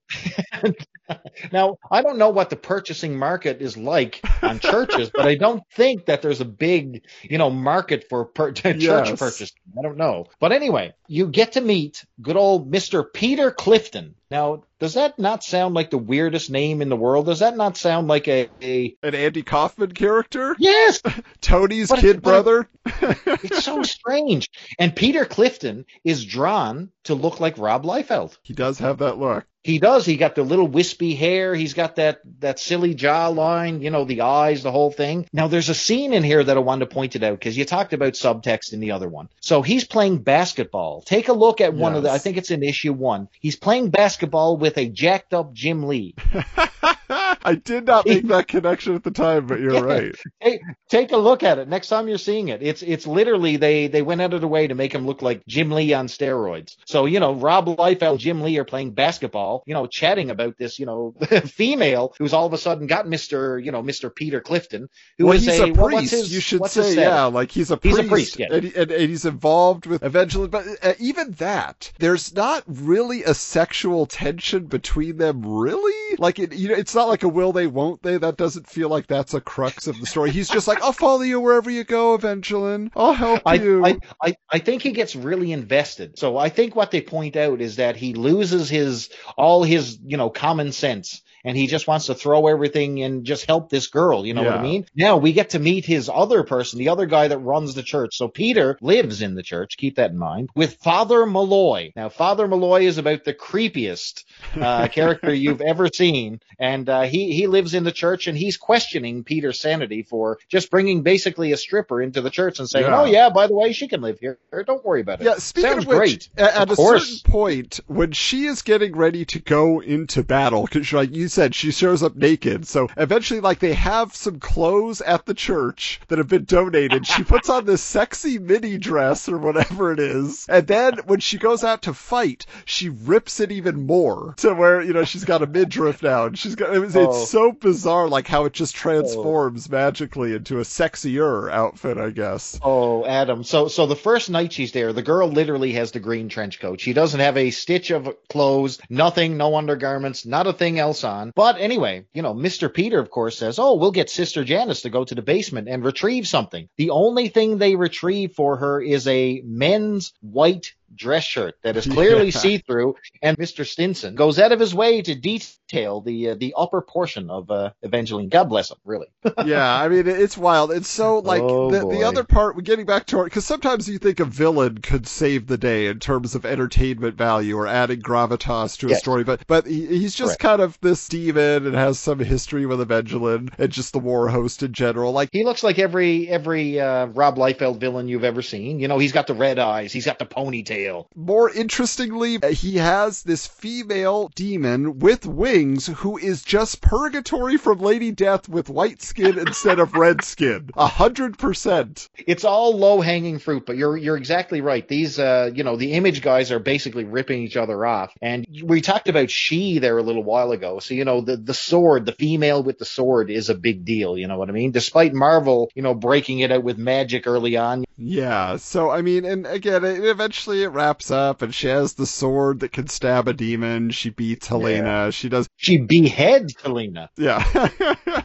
now, I don't know what the purchasing market is like on churches, but I don't think that there's a big, you know, market for per- church Yes. purchasing. I don't know. But anyway, you get to meet good old Mr. Peter Clifton. Now, does that not sound like the weirdest name in the world? Does that not sound like a, a An Andy Kaufman character? yes, Tony's But- kid but- brother? it's so strange. And Peter Clifton is drawn to look like Rob Liefeld. he does have that look. He does. He got the little wispy hair. He's got that that silly jawline. You know, the eyes, the whole thing. Now, there's a scene in here that I wanted to point it out because you talked about subtext in the other one. So he's playing basketball. Take a look at one of the. I think it's in issue one. He's playing basketball with a jacked up Jim Lee. I did not make that connection at the time, but you're Yeah. right. Hey, take a look at it next time you're seeing it. It's it's literally they they went out of their way to make him look like Jim Lee on steroids. So you know, Rob Liefeld, and Jim Lee are playing basketball. You know, chatting about this. You know, female who's all of a sudden got Mister you know Mister Peter Clifton, who well, is he's a, a what's his, you should say, yeah, like he's a He's priest. a priest, yeah. and, and, and he's involved with evangelism. But uh, even that, there's not really a sexual tension between them, really. Like, it, you know, it's not like a will they, won't they. That doesn't feel like that's a crux of the story. He's just like, I'll follow you wherever you go, Avengelyne. I'll help I, you. I, I, I think he gets really invested. So I think what they point out is that he loses his all his you know common sense and he just wants to throw everything and just help this girl. You know what I mean? Now we get to meet his other person, the other guy that runs the church. So Peter lives in the church. Keep that in mind with Father Malloy. Now Father Malloy is about the creepiest uh, character you've ever seen, and uh, he he lives in the church and he's questioning Peter's sanity for just bringing basically a stripper into the church and saying, Yeah. "Oh yeah, by the way, she can live here. Don't worry about it." Yeah, speaking Sounds of which, great. a- at, Of a course. certain point, when she is getting ready to go into battle, because like you said, she shows up naked. So eventually, like they have some clothes at the church that have been donated. she puts on this sexy mini dress or whatever it is, and then when she goes out to fight, she rips it even more to where you know she's got a midriff now, and she's got. It was, Oh. It's so bizarre, like how it just oh. transforms magically into a sexier outfit, I guess. Oh, Adam. So, so the first night she's there, the girl literally has the green trench coat. She doesn't have a stitch of clothes, nothing, no undergarments, not a thing else on. But anyway, you know, Mr. Peter, of course, says, "Oh, we'll get Sister Janice to go to the basement and retrieve something." The only thing they retrieve for her is a men's white dress shirt that is clearly Yeah. see-through, and Mr. Stinsman goes out of his way to detail the uh, the upper portion of uh, Avengelyne. God bless him, really. yeah, I mean it's wild. It's so like Oh, the, the other part. Getting back to it, because sometimes you think a villain could save the day in terms of entertainment value or adding gravitas to a Yes. story, but but he, he's just Correct. kind of this demon and has some history with Avengelyne and just the war host in general. Like He looks like every every uh, Rob Liefeld villain you've ever seen. You know, he's got the red eyes, he's got the ponytail. More interestingly, he has this female demon with wings who is just Purgatori from Lady Death with white skin instead of red skin. A hundred percent. It's all low hanging fruit, but you're you're exactly right. These uh, you know, the image guys are basically ripping each other off. And we talked about Shi there a little while ago. So you know, the the sword, the female with the sword, is a big deal. You know what I mean? Despite Marvel, you know, breaking it out with Magik early on. Yeah, so I mean, and again, it, eventually it wraps up, and she has the sword that can stab a demon. She beats Helena. She does, She beheads Helena. yeah,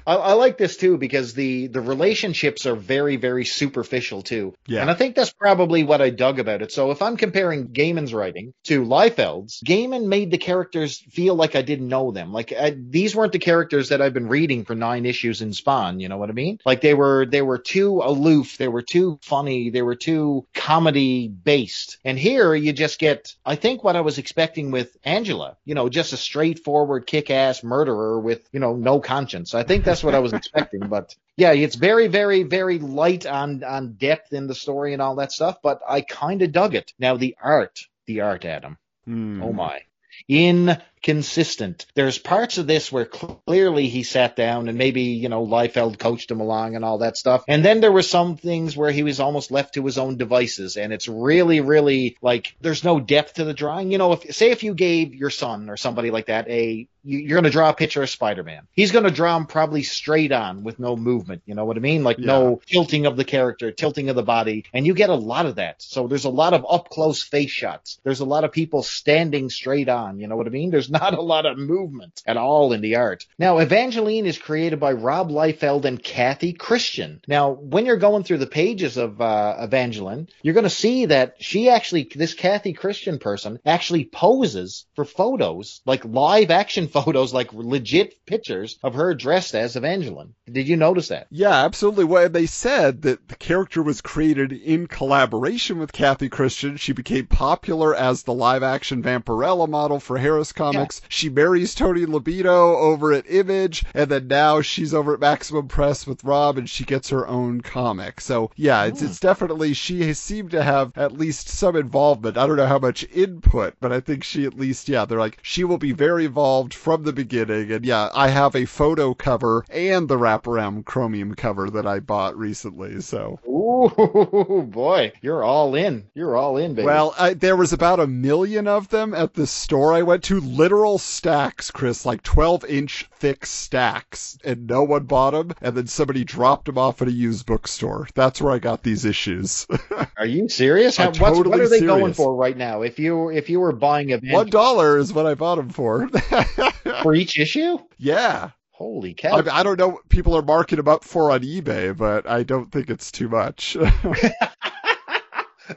I, I like this too because the the relationships are very very superficial too. Yeah. And I think that's probably what I dug about it. So if I'm comparing Gaiman's writing to Liefeld's, Gaiman made the characters feel like I didn't know them. Like I, these weren't the characters that I've been reading for nine issues in Spawn. You know what I mean? Like they were they were too aloof. They were too funny. They were too comedy based. And here you just get I think what I was expecting with Angela. You know, just a straightforward kick ass murderer with you know no conscience. I think that's what I was expecting. But yeah, it's very, very, very light on on depth in the story and all that stuff, but I kind of dug it. Now the art, the art, Adam. Hmm. Oh my, consistent. There's parts of this where clearly he sat down and maybe, you know, Liefeld coached him along and all that stuff. And then there were some things where he was almost left to his own devices. And it's really, really like there's no depth to the drawing. You know, if say if you gave your son or somebody like that a you- you're going to draw a picture of Spider-Man. He's going to draw him probably straight on with no movement. You know what I mean? Like no tilting of the character, tilting of the body, and you get a lot of that. So there's a lot of up close face shots. There's a lot of people standing straight on. You know what I mean? There's not a lot of movement at all in the art. Now, Avengelyne is created by Rob Liefeld and Cathy Christian. Now, when you're going through the pages of uh, Avengelyne, you're going to see that she actually, this Cathy Christian person, actually poses for photos, like live action photos, like legit pictures of her dressed as Avengelyne. Did you notice that? Yeah, absolutely. Well, they said that the character was created in collaboration with Cathy Christian. She became popular as the live action Vampirella model for Harris Comics. She marries Tony Libido over at Image, and then now she's over at Maximum Press with Rob, and she gets her own comic. So, yeah, it's, it's hmm. definitely, she has seemed to have at least some involvement. I don't know how much input, but I think she at least, yeah, they're like, she will be very involved from the beginning. And yeah, I have a photo cover and the wraparound chromium cover that I bought recently. So, Ooh, boy, you're all in. You're all in, baby. well, I, there was about a million of them at the store I went to. Literal stacks, Chris, like 12 inch thick stacks, and no one bought them. And then somebody dropped them off at a used bookstore. That's where I got these issues. are you serious? How, what's, what are they going for right now? If you if you were buying a One dollar is what I bought them for. for each issue, yeah. holy cow! I, I don't know what people are marking them up for on eBay, but I don't think it's too much.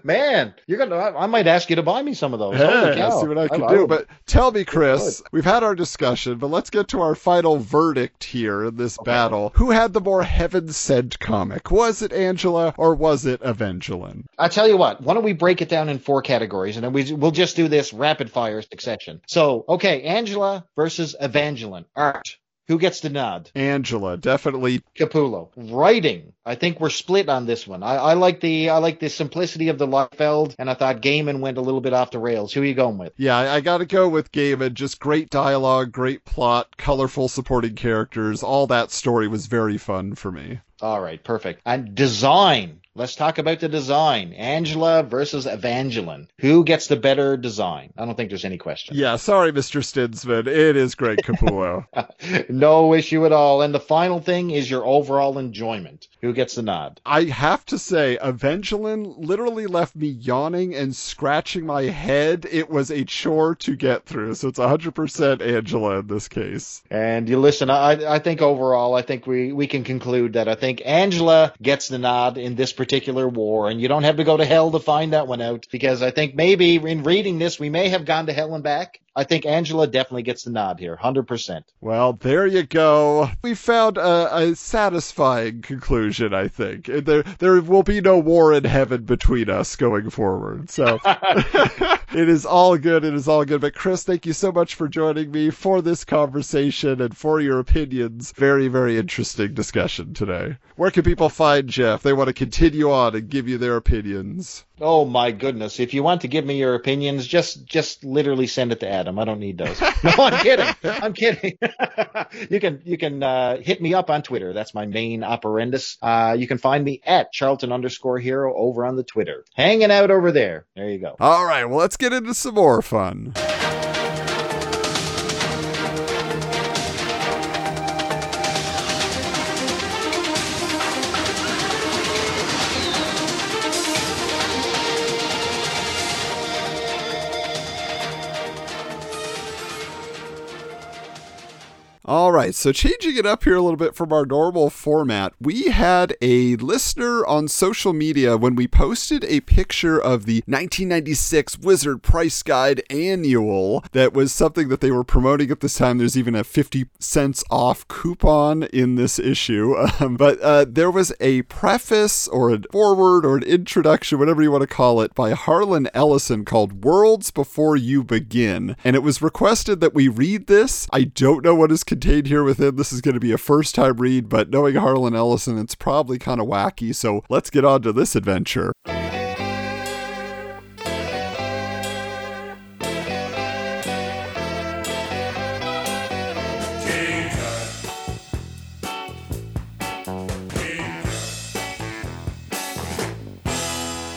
Man, you're gonna. I, I might ask you to buy me some of those. Hey, cow. I'll see what I can I- do. I- But tell me, Chris, we've had our discussion, but let's get to our final verdict here in this battle. Who had the more heaven sent comic? Was it Angela or was it Avengelyne? I tell you what. Why don't we break it down in four categories, and then we we'll just do this rapid fire succession. So, okay, Angela versus Avengelyne. Art. Who gets the nod? Angela, definitely. Capullo. Writing. I think we're split on this one. I, I like the I like the simplicity of the Liefeld, and I thought Gaiman went a little bit off the rails. Who are you going with? Yeah, I, I gotta go with Gaiman. Just great dialogue, great plot, colorful supporting characters. All that story was very fun for me. All right, perfect. And design. Let's talk about the design. Angela versus Avengelyne. Who gets the better design? I don't think there's any question. Yeah, sorry, Mr. Stinsman. It is Greg Capullo. no issue at all. And the final thing is your overall enjoyment. Who gets the nod? I have to say, Avengelyne literally left me yawning and scratching my head. It was a chore to get through, so it's 100% Angela in this case. And you listen, I, I think overall, I think we, we can conclude that I think Angela gets the nod in this particular war, and you don't have to go to hell to find that one out, because I think maybe in reading this, we may have gone to hell and back. I think Angela definitely gets the nod here, 100%. Well, there you go. We found a, a satisfying conclusion, I think. There, there will be no war in heaven between us going forward. So it is all good. It is all good. But Chris, thank you so much for joining me for this conversation and for your opinions. Very, very interesting discussion today. Where can people find Jeff? they want to continue on and give you their opinions? Oh my goodness! If you want to give me your opinions, just just literally send it to Adam. I don't need those. No, I'm kidding. I'm kidding. you can you can uh, hit me up on Twitter. That's my main operandus. Uh, you can find me at Charlton underscore hero over on the Twitter. Hanging out over there. There you go. All right, well, let's get into some more fun. All right, so changing it up here a little bit from our normal format, we had a listener on social media when we posted a picture of the 1996 Wizard Price Guide Annual that was something that they were promoting at this time. There's even a 50 cents off coupon in this issue. Um, but uh, there was a preface or a forward or an introduction, whatever you want to call it, by Harlan Ellison called Worlds Before You Begin. And it was requested that we read this. I don't know what is contained here within. This is going to be a first time read, but knowing Harlan Ellison, it's probably kind of wacky. So let's get on to this adventure.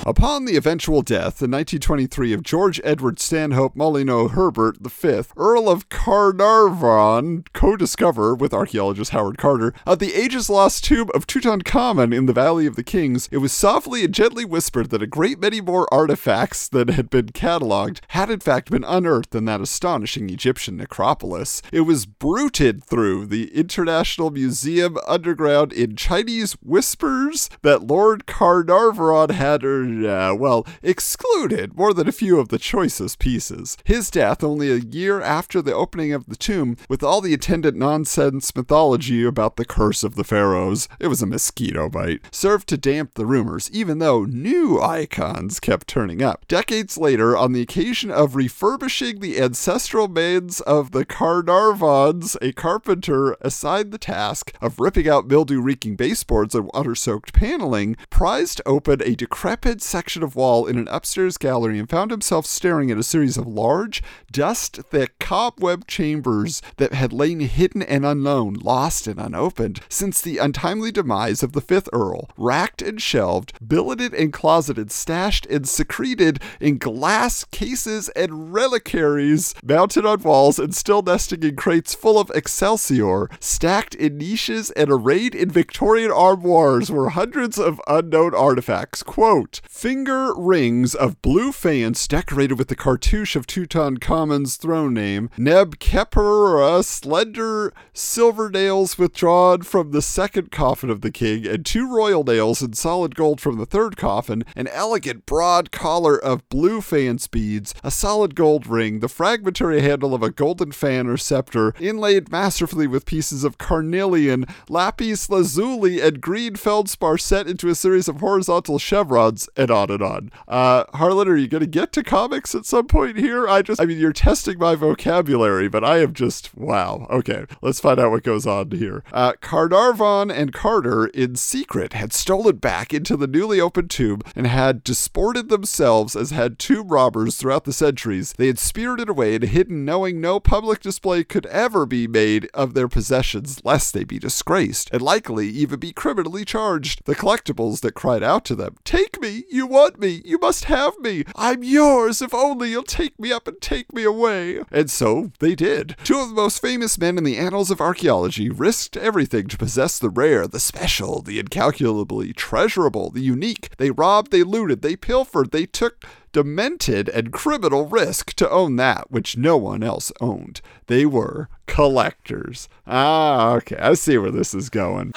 Upon the eventual death in 1923 of George Edward Stanhope Molyneux Herbert V, Earl of Carnarvon, co-discoverer with archaeologist Howard Carter of the ages lost tomb of Tutankhamun in the Valley of the Kings, it was softly and gently whispered that a great many more artifacts than had been cataloged had in fact been unearthed in that astonishing Egyptian necropolis. It was bruited through the International Museum underground in Chinese whispers that Lord Carnarvon had, uh, well, excluded more than a few of the choicest pieces. His death, only a year after the opening of the tomb, with all the attendant nonsense mythology about the curse of the pharaohs, it was a mosquito bite, served to damp the rumors, even though new icons kept turning up. Decades later, on the occasion of refurbishing the ancestral mains of the Carnarvons, a carpenter assigned the task of ripping out mildew reeking baseboards and water soaked paneling, prized open a decrepit section of wall in an upstairs gallery and found himself staring at a series of large, dust thick cobweb chambers that had lain hidden and unknown, lost and unopened, since the untimely demise of the fifth Earl, racked and shelved, billeted and closeted, stashed and secreted in glass cases and reliquaries, mounted on walls and still nesting in crates full of excelsior, stacked in niches and arrayed in Victorian armoires were hundreds of unknown artifacts. Quote, finger rings of blue faience decorated with the cartouche of Tutankhamun's throne name, Neb Khepera slender silver nails withdrawn from the second coffin of the king, and two royal nails in solid gold from the third coffin, an elegant broad collar of blue faience beads, a solid gold ring, the fragmentary handle of a golden fan or scepter, inlaid masterfully with pieces of carnelian, lapis lazuli, and green feldspar set into a series of horizontal chevrons, and on and on. Uh, Harlan, are you going to get to comics at some point here? I just, I mean, you're testing my vocabulary, but I am just, wow. Okay, let's find out what goes on here. Uh, Carnarvon and Carter, in secret, had stolen back into the newly opened tomb and had disported themselves as had tomb robbers throughout the centuries. They had spirited away and hidden, knowing no public display could ever be made of their possessions, lest they be disgraced, and likely even be criminally charged. The collectibles that cried out to them, Take me! You want me! You must have me! I'm yours if only you'll take me up and take me away! And so they did. Two of the most famous men in the annals of archaeology risked everything to possess the rare, the special, the incalculably treasurable, the unique. They robbed, they looted, they pilfered, they took demented and criminal risk to own that which no one else owned. They were collectors. Ah, okay, I see where this is going.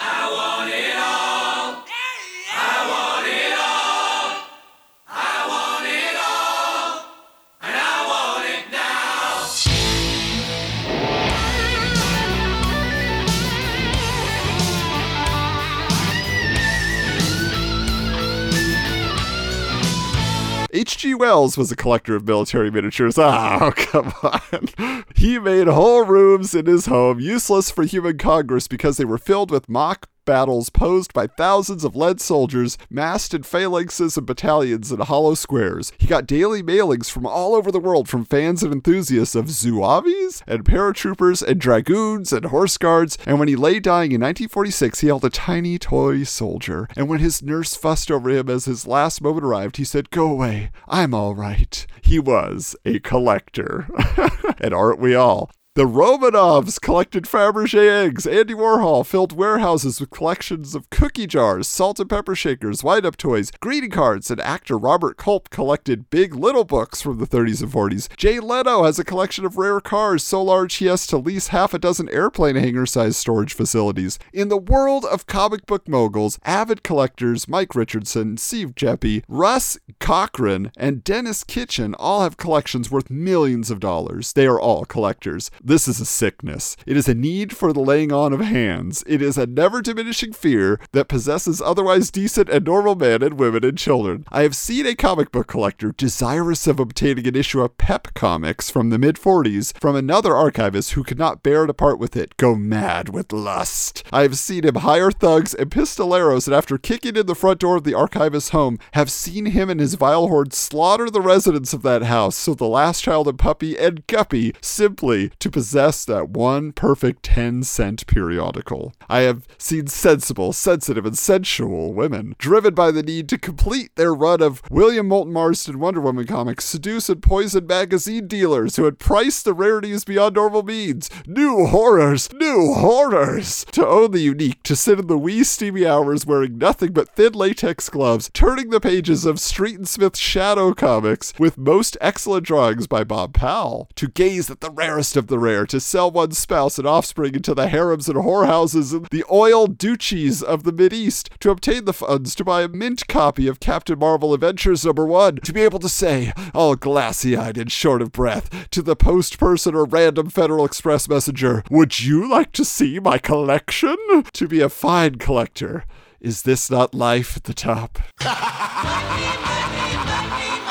H.G. Wells was a collector of military miniatures. Ah, come on. He made whole rooms in his home useless for human congress because they were filled with mock battles posed by thousands of lead soldiers massed in phalanxes and battalions in hollow squares. He got daily mailings from all over the world from fans and enthusiasts of Zouaves and paratroopers and dragoons and horse guards. And when he lay dying in 1946, he held a tiny toy soldier. And when his nurse fussed over him as his last moment arrived, he said, Go away, I'm all right. He was a collector. and aren't we all? The Romanovs collected Fabergé eggs. Andy Warhol filled warehouses with collections of cookie jars, salt and pepper shakers, wind up toys, greeting cards, and actor Robert Culp collected big little books from the 30s and 40s. Jay Leno has a collection of rare cars so large he has to lease half a dozen airplane hangar sized storage facilities. In the world of comic book moguls, avid collectors Mike Richardson, Steve Geppi, Russ Cochran, and Denis Kitchen all have collections worth millions of dollars. They are all collectors. This is a sickness. It is a need for the laying on of hands. It is a never diminishing fear that possesses otherwise decent and normal men and women and children. I have seen a comic book collector desirous of obtaining an issue of Pep Comics from the mid 40s from another archivist who could not bear to part with it go mad with lust. I have seen him hire thugs and pistoleros, and after kicking in the front door of the archivist's home, have seen him and his vile horde slaughter the residents of that house so the last child and puppy and guppy simply to to possess that one perfect 10 cent periodical. I have seen sensible, sensitive, and sensual women driven by the need to complete their run of William Moulton Marston Wonder Woman comics seduce and poison magazine dealers who had priced the rarities beyond normal means. New horrors, new horrors! To own the unique, to sit in the wee steamy hours wearing nothing but thin latex gloves, turning the pages of Street and Smith Shadow comics with most excellent drawings by Bob Powell, to gaze at the rarest of the rare, to sell one's spouse and offspring into the harems and whorehouses and the oil duchies of the East, to obtain the funds to buy a mint copy of Captain Marvel Adventures number one, to be able to say, all glassy eyed and short of breath, to the post person or random Federal Express messenger, Would you like to see my collection? To be a fine collector. Is this not life at the top?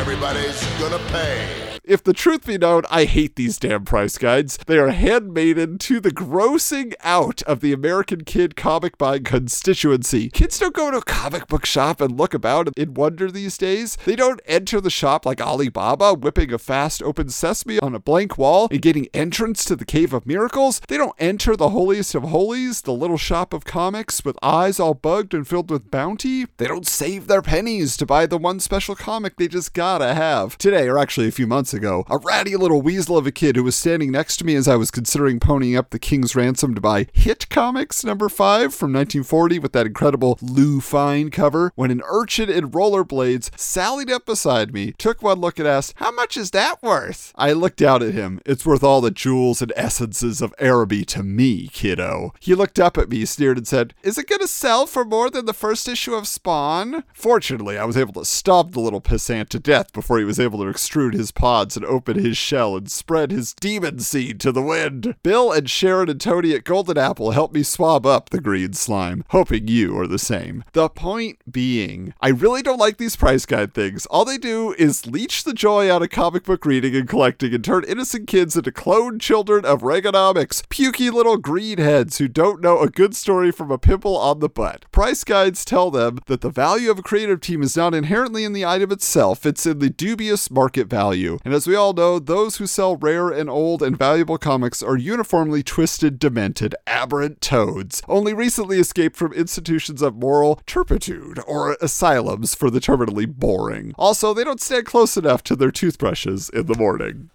Everybody's gonna pay. If the truth be known, I hate these damn price guides. They are handmaiden to the grossing out of the American kid comic buying constituency. Kids don't go to a comic book shop and look about in wonder these days. They don't enter the shop like Alibaba, whipping a fast open sesame on a blank wall and getting entrance to the Cave of Miracles. They don't enter the holiest of holies, the little shop of comics with eyes all bugged and filled with bounty. They don't save their pennies to buy the one special comic they just gotta have. Today, or actually a few months ago, a ratty little weasel of a kid who was standing next to me as I was considering ponying up the King's Ransom to buy Hit Comics number 5 from 1940 with that incredible Lou Fine cover, when an urchin in rollerblades sallied up beside me, took one look and asked, How much is that worth? I looked down at him. It's worth all the jewels and essences of Araby to me, kiddo. He looked up at me, sneered, and said, Is it gonna sell for more than the first issue of Spawn? Fortunately, I was able to stomp the little pissant to death before he was able to extrude his and open his shell and spread his demon seed to the wind. Bill and Sharon and Tony at Golden Apple helped me swab up the green slime, hoping you are the same. The point being, I really don't like these price guide things. All they do is leech the joy out of comic book reading and collecting and turn innocent kids into cloned children of Reaganomics, pukey little greenheads who don't know a good story from a pimple on the butt. Price guides tell them that the value of a creative team is not inherently in the item itself, it's in the dubious market value. And as we all know, those who sell rare and old and valuable comics are uniformly twisted, demented, aberrant toads, only recently escaped from institutions of moral turpitude or asylums for the terminally boring. Also, they don't stand close enough to their toothbrushes in the morning.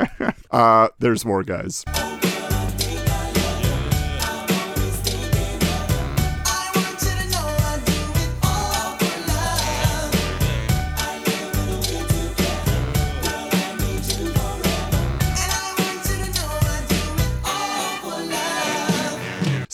uh, there's more, guys.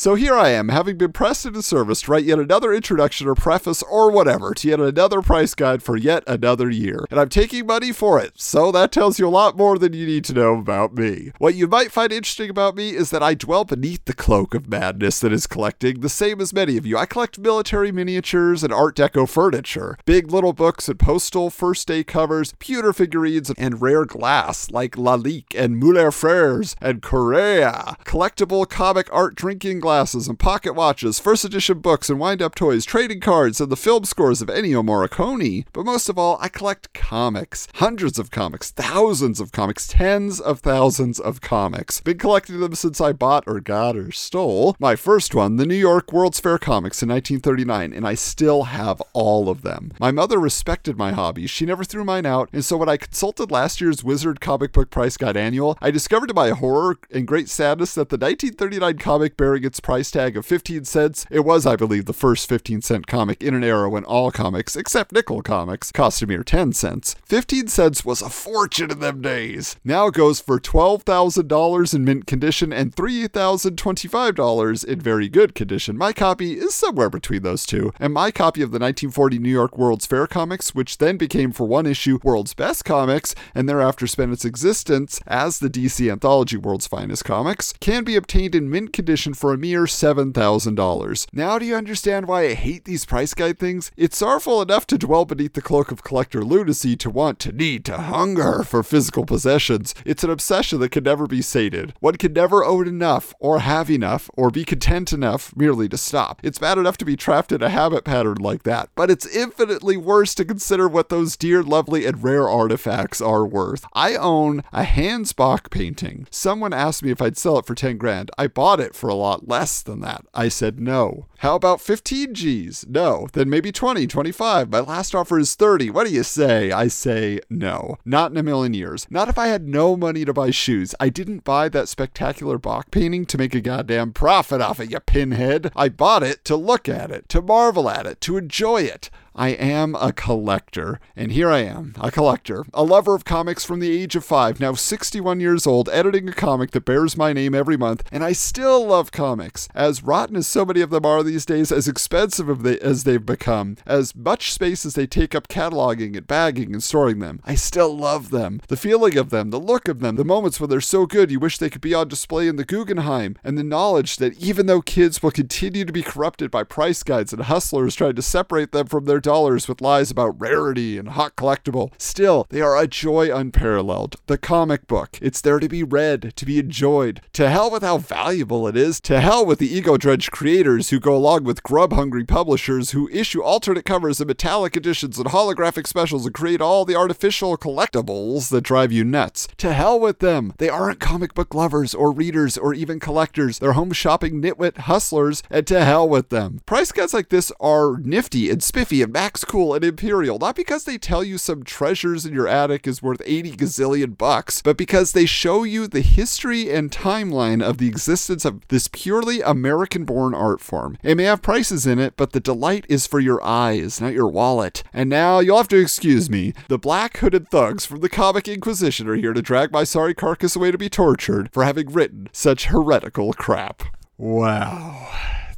So here I am, having been pressed into service to write yet another introduction or preface or whatever to yet another price guide for yet another year. And I'm taking money for it, so that tells you a lot more than you need to know about me. What you might find interesting about me is that I dwell beneath the cloak of madness that is collecting, the same as many of you. I collect military miniatures and Art Deco furniture, big little books and postal first day covers, pewter figurines, and rare glass like Lalique and Muller Frères and Correa, collectible comic art drinking glasses and pocket watches, first edition books and wind up toys, trading cards, and the film scores of Ennio Morricone. But most of all, I collect comics. Hundreds of comics, thousands of comics, tens of thousands of comics. Been collecting them since I bought or got or stole my first one, the New York World's Fair Comics in 1939, and I still have all of them. My mother respected my hobby. She never threw mine out, and so when I consulted last year's Wizard Comic Book Price Guide Annual, I discovered to my horror and great sadness that the 1939 comic bearing its price tag of 15 cents, it was, I believe, the first 15 cent comic in an era when all comics, except nickel comics, cost a mere 10 cents. 15 cents was a fortune in them days. Now it goes for $12,000 in mint condition and $3,025 in very good condition. My copy is somewhere between those two, and my copy of the 1940 New York World's Fair comics, which then became for one issue World's Best Comics, and thereafter spent its existence as the DC Anthology World's Finest Comics, can be obtained in mint condition for a mere mere $7,000. Now do you understand why I hate these price guide things? It's sorrowful enough to dwell beneath the cloak of collector lunacy, to want, to need, to hunger for physical possessions. It's an obsession that can never be sated. One can never own enough, or have enough, or be content enough merely to stop. It's bad enough to be trapped in a habit pattern like that, but it's infinitely worse to consider what those dear, lovely, and rare artifacts are worth. I own a Hannes Bok painting. Someone asked me if I'd sell it for 10 grand. I bought it for a lot less than that. I said no. How about 15 G's? No. Then maybe 20, 25. My last offer is 30. What do you say? I say no. Not in a million years. Not if I had no money to buy shoes. I didn't buy that spectacular Bok painting to make a goddamn profit off it, you pinhead. I bought it to look at it, to marvel at it, to enjoy it. I am a collector, and here I am, a collector, a lover of comics from the age of five, now 61 years old, editing a comic that bears my name every month, and I still love comics. As rotten as so many of them are these days, as expensive as they've become, as much space as they take up cataloging and bagging and storing them, I still love them. The feeling of them, the look of them, the moments when they're so good you wish they could be on display in the Guggenheim, and the knowledge that even though kids will continue to be corrupted by price guides and hustlers trying to separate them from their dollars with lies about rarity and hot collectible. Still, they are a joy unparalleled. The comic book. It's there to be read, to be enjoyed. To hell with how valuable it is. To hell with the ego drenched creators who go along with grub hungry publishers who issue alternate covers and metallic editions and holographic specials and create all the artificial collectibles that drive you nuts. To hell with them. They aren't comic book lovers or readers or even collectors. They're home shopping nitwit hustlers, and to hell with them. Price cuts like this are nifty and spiffy and Max Cool and Imperial, not because they tell you some treasures in your attic is worth 80 gazillion bucks, but because they show you the history and timeline of the existence of this purely American born art form. It may have prices in it, but the delight is for your eyes, not your wallet. And now you'll have to excuse me. The black hooded thugs from the Comic Inquisition are here to drag my sorry carcass away to be tortured for having written such heretical crap. Wow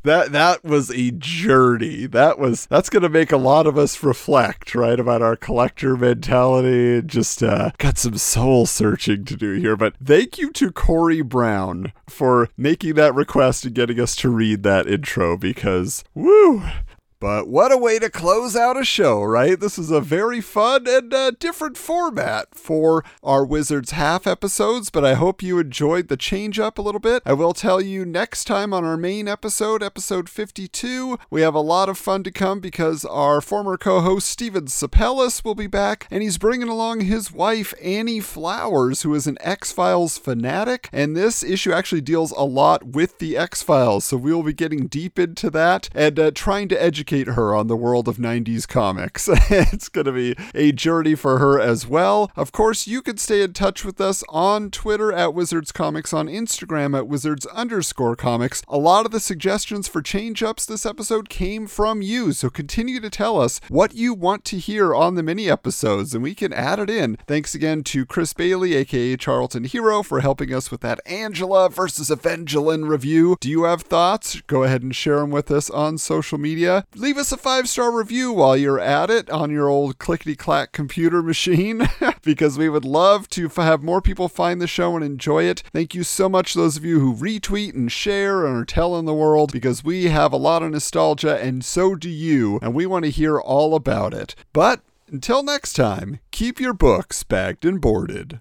that that was a journey. That was that's gonna make a lot of us reflect, right, about our collector mentality. Just uh, got some soul searching to do here. But thank you to Corey Brown for making that request and getting us to read that intro because woo. But what a way to close out a show, right? This is a very fun and uh, different format for our Wizards half episodes, but I hope you enjoyed the change up a little bit. I will tell you next time on our main episode, episode 52, we have a lot of fun to come because our former co host Steven Sapellis will be back, and he's bringing along his wife, Annie Flowers, who is an X Files fanatic. And this issue actually deals a lot with the X Files, so we'll be getting deep into that and uh, trying to educate her on the world of 90s comics. it's going to be a journey for her as well. Of course, you can stay in touch with us on Twitter at Wizards Comics, on Instagram at Wizards underscore comics. A lot of the suggestions for change ups this episode came from you, so continue to tell us what you want to hear on the mini episodes, and we can add it in. Thanks again to Chris Bailey, aka Charlton Hero, for helping us with that Angela versus Avengelyne review. Do you have thoughts? Go ahead and share them with us on social media leave us a five star review while you're at it on your old clickety clack computer machine because we would love to f- have more people find the show and enjoy it. Thank you so much, those of you who retweet and share and are telling the world because we have a lot of nostalgia and so do you, and we want to hear all about it. But until next time, keep your books bagged and boarded.